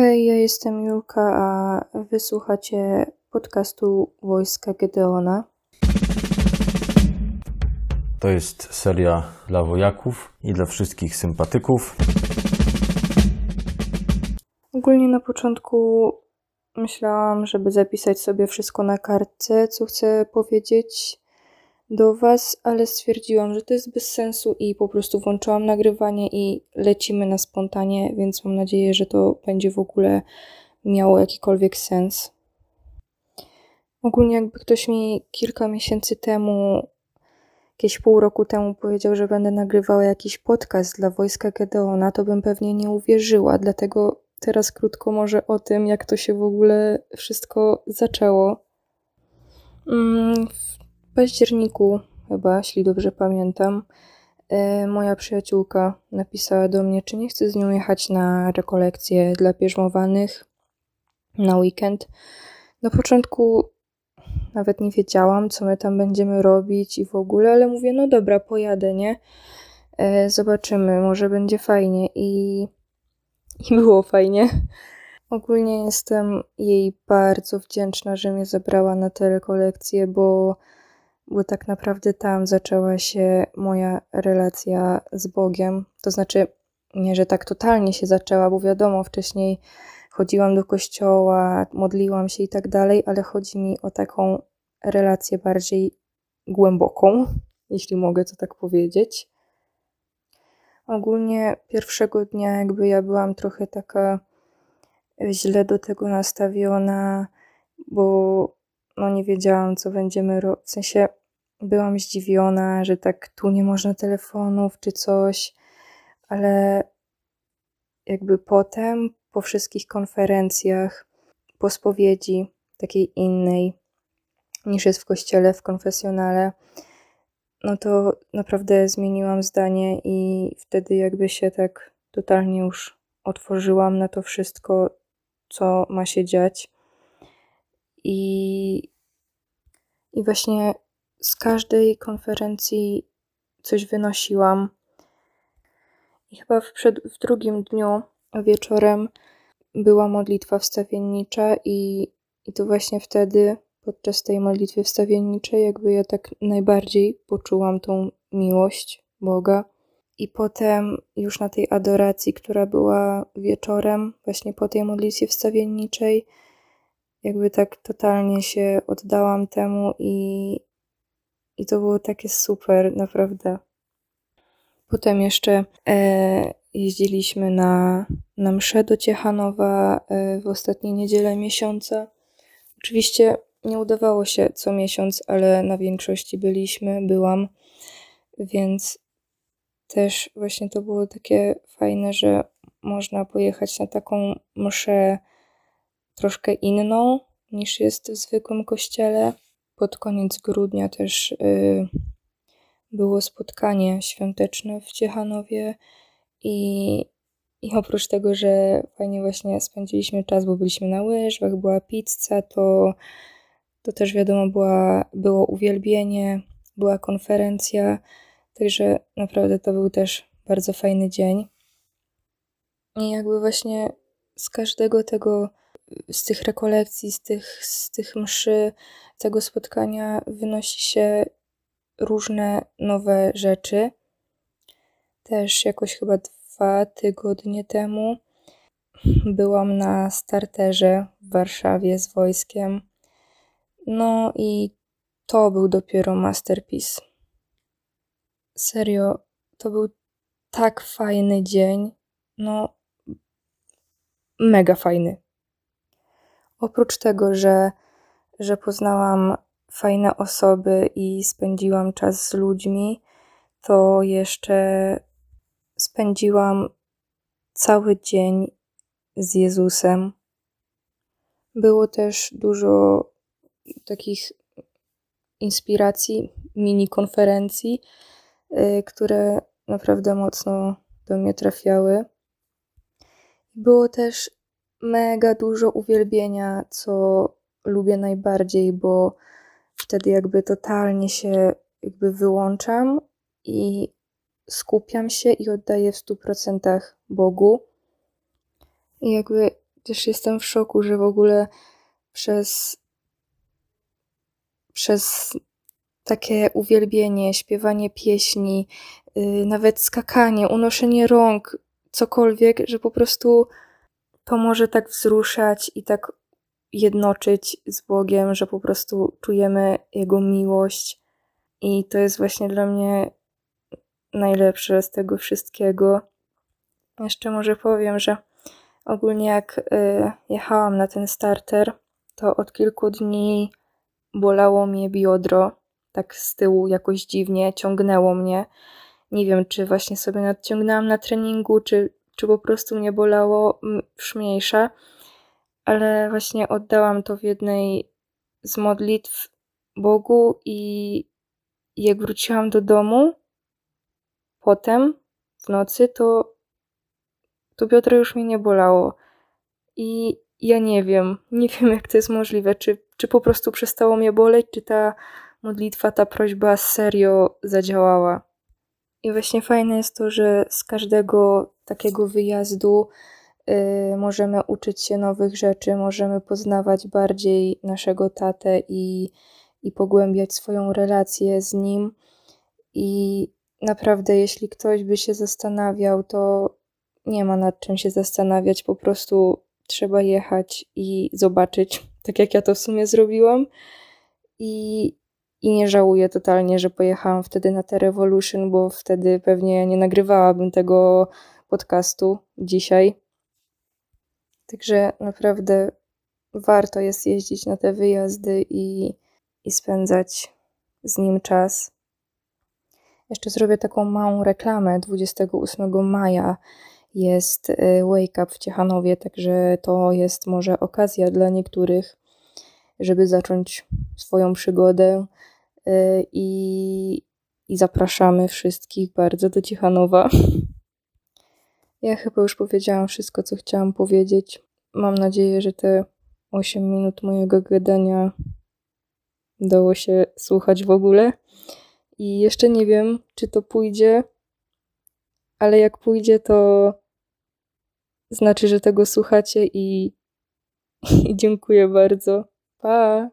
Hej, ja jestem Julka, a wysłuchacie podcastu Wojska Gedeona. To jest seria dla wojaków i dla wszystkich sympatyków. Ogólnie na początku myślałam, żeby zapisać sobie wszystko na kartce, co chcę powiedzieć do Was, ale stwierdziłam, że to jest bez sensu i po prostu włączyłam nagrywanie i lecimy na spontanie, więc mam nadzieję, że to będzie w ogóle miało jakikolwiek sens. Ogólnie, jakby ktoś mi kilka miesięcy temu, jakieś pół roku temu powiedział, że będę nagrywała jakiś podcast dla wojska Gedeona, to bym pewnie nie uwierzyła, dlatego teraz krótko może o tym, jak to się w ogóle wszystko zaczęło. Mm, październiku, chyba, jeśli dobrze pamiętam, e, moja przyjaciółka napisała do mnie, czy nie chcę z nią jechać na rekolekcję dla bierzmowanych na weekend. Na początku nawet nie wiedziałam, co my tam będziemy robić i w ogóle, ale mówię, no dobra, pojadę, nie? E, zobaczymy, może będzie fajnie i, i było fajnie. Ogólnie jestem jej bardzo wdzięczna, że mnie zabrała na te rekolekcje, bo bo tak naprawdę tam zaczęła się moja relacja z Bogiem. To znaczy, nie, że tak totalnie się zaczęła, bo wiadomo, wcześniej chodziłam do kościoła, modliłam się i tak dalej, ale chodzi mi o taką relację bardziej głęboką, jeśli mogę to tak powiedzieć. Ogólnie pierwszego dnia, jakby ja byłam trochę taka źle do tego nastawiona, bo no nie wiedziałam, co będziemy robić. W sensie byłam zdziwiona, że tak tu nie można telefonów czy coś, ale jakby potem, po wszystkich konferencjach, po spowiedzi takiej innej niż jest w kościele, w konfesjonale, no to naprawdę zmieniłam zdanie i wtedy jakby się tak totalnie już otworzyłam na to wszystko, co ma się dziać. I, i właśnie z każdej konferencji coś wynosiłam. I chyba w, przed, w drugim dniu wieczorem była modlitwa wstawiennicza i, i to właśnie wtedy, podczas tej modlitwy wstawienniczej, jakby ja tak najbardziej poczułam tą miłość Boga. I potem już na tej adoracji, która była wieczorem, właśnie po tej modlitwie wstawienniczej, jakby tak totalnie się oddałam temu i, i to było takie super, naprawdę. Potem jeszcze e, jeździliśmy na, na mszę do Ciechanowa e, w ostatniej niedzielę miesiąca. Oczywiście nie udawało się co miesiąc, ale na większości byliśmy, byłam, więc też właśnie to było takie fajne, że można pojechać na taką mszę troszkę inną niż jest w zwykłym kościele. Pod koniec grudnia też y, było spotkanie świąteczne w Ciechanowie i, i oprócz tego, że fajnie właśnie spędziliśmy czas, bo byliśmy na łyżwach, była pizza, to, to też wiadomo była, było uwielbienie, była konferencja, także naprawdę to był też bardzo fajny dzień. I jakby właśnie z każdego tego z tych rekolekcji, z tych, z tych mszy, tego spotkania wynosi się różne nowe rzeczy. Też jakoś chyba dwa tygodnie temu byłam na starterze w Warszawie z wojskiem. No i to był dopiero masterpiece. Serio, to był tak fajny dzień. No, mega fajny. Oprócz tego, że, że poznałam fajne osoby i spędziłam czas z ludźmi, to jeszcze spędziłam cały dzień z Jezusem. Było też dużo takich inspiracji, mini konferencji, y, które naprawdę mocno do mnie trafiały. Było też mega dużo uwielbienia, co lubię najbardziej, bo wtedy jakby totalnie się jakby wyłączam i skupiam się i oddaję w 100% Bogu. I jakby też jestem w szoku, że w ogóle przez przez takie uwielbienie, śpiewanie pieśni, yy, nawet skakanie, unoszenie rąk, cokolwiek, że po prostu to może tak wzruszać i tak jednoczyć z Bogiem, że po prostu czujemy Jego miłość. I to jest właśnie dla mnie najlepsze z tego wszystkiego. Jeszcze może powiem, że ogólnie jak y, jechałam na ten starter, to od kilku dni bolało mnie biodro, tak z tyłu jakoś dziwnie, ciągnęło mnie. Nie wiem, czy właśnie sobie nadciągnęłam na treningu, czy, czy po prostu mnie bolało, już mniejsza, ale właśnie oddałam to w jednej z modlitw Bogu i jak wróciłam do domu potem w nocy, to, to biodro już mnie nie bolało. I ja nie wiem, nie wiem jak to jest możliwe, czy, czy po prostu przestało mnie boleć, czy ta modlitwa, ta prośba serio zadziałała. I właśnie fajne jest to, że z każdego takiego wyjazdu y, możemy uczyć się nowych rzeczy, możemy poznawać bardziej naszego tatę i, i pogłębiać swoją relację z nim. I naprawdę, jeśli ktoś by się zastanawiał, to nie ma nad czym się zastanawiać, po prostu trzeba jechać i zobaczyć, tak jak ja to w sumie zrobiłam. I, i nie żałuję totalnie, że pojechałam wtedy na The Revolution, bo wtedy pewnie nie nagrywałabym tego podcastu dzisiaj. Także naprawdę warto jest jeździć na te wyjazdy i, i spędzać z nim czas. Jeszcze zrobię taką małą reklamę. 28 maja jest y, Wake Up w Ciechanowie, także to jest może okazja dla niektórych, żeby zacząć swoją przygodę y, i, i zapraszamy wszystkich bardzo do Ciechanowa. Ja chyba już powiedziałam wszystko, co chciałam powiedzieć. Mam nadzieję, że te 8 minut mojego gadania dało się słuchać w ogóle. I jeszcze nie wiem, czy to pójdzie, ale jak pójdzie, to znaczy, że tego słuchacie i, i dziękuję bardzo. Pa!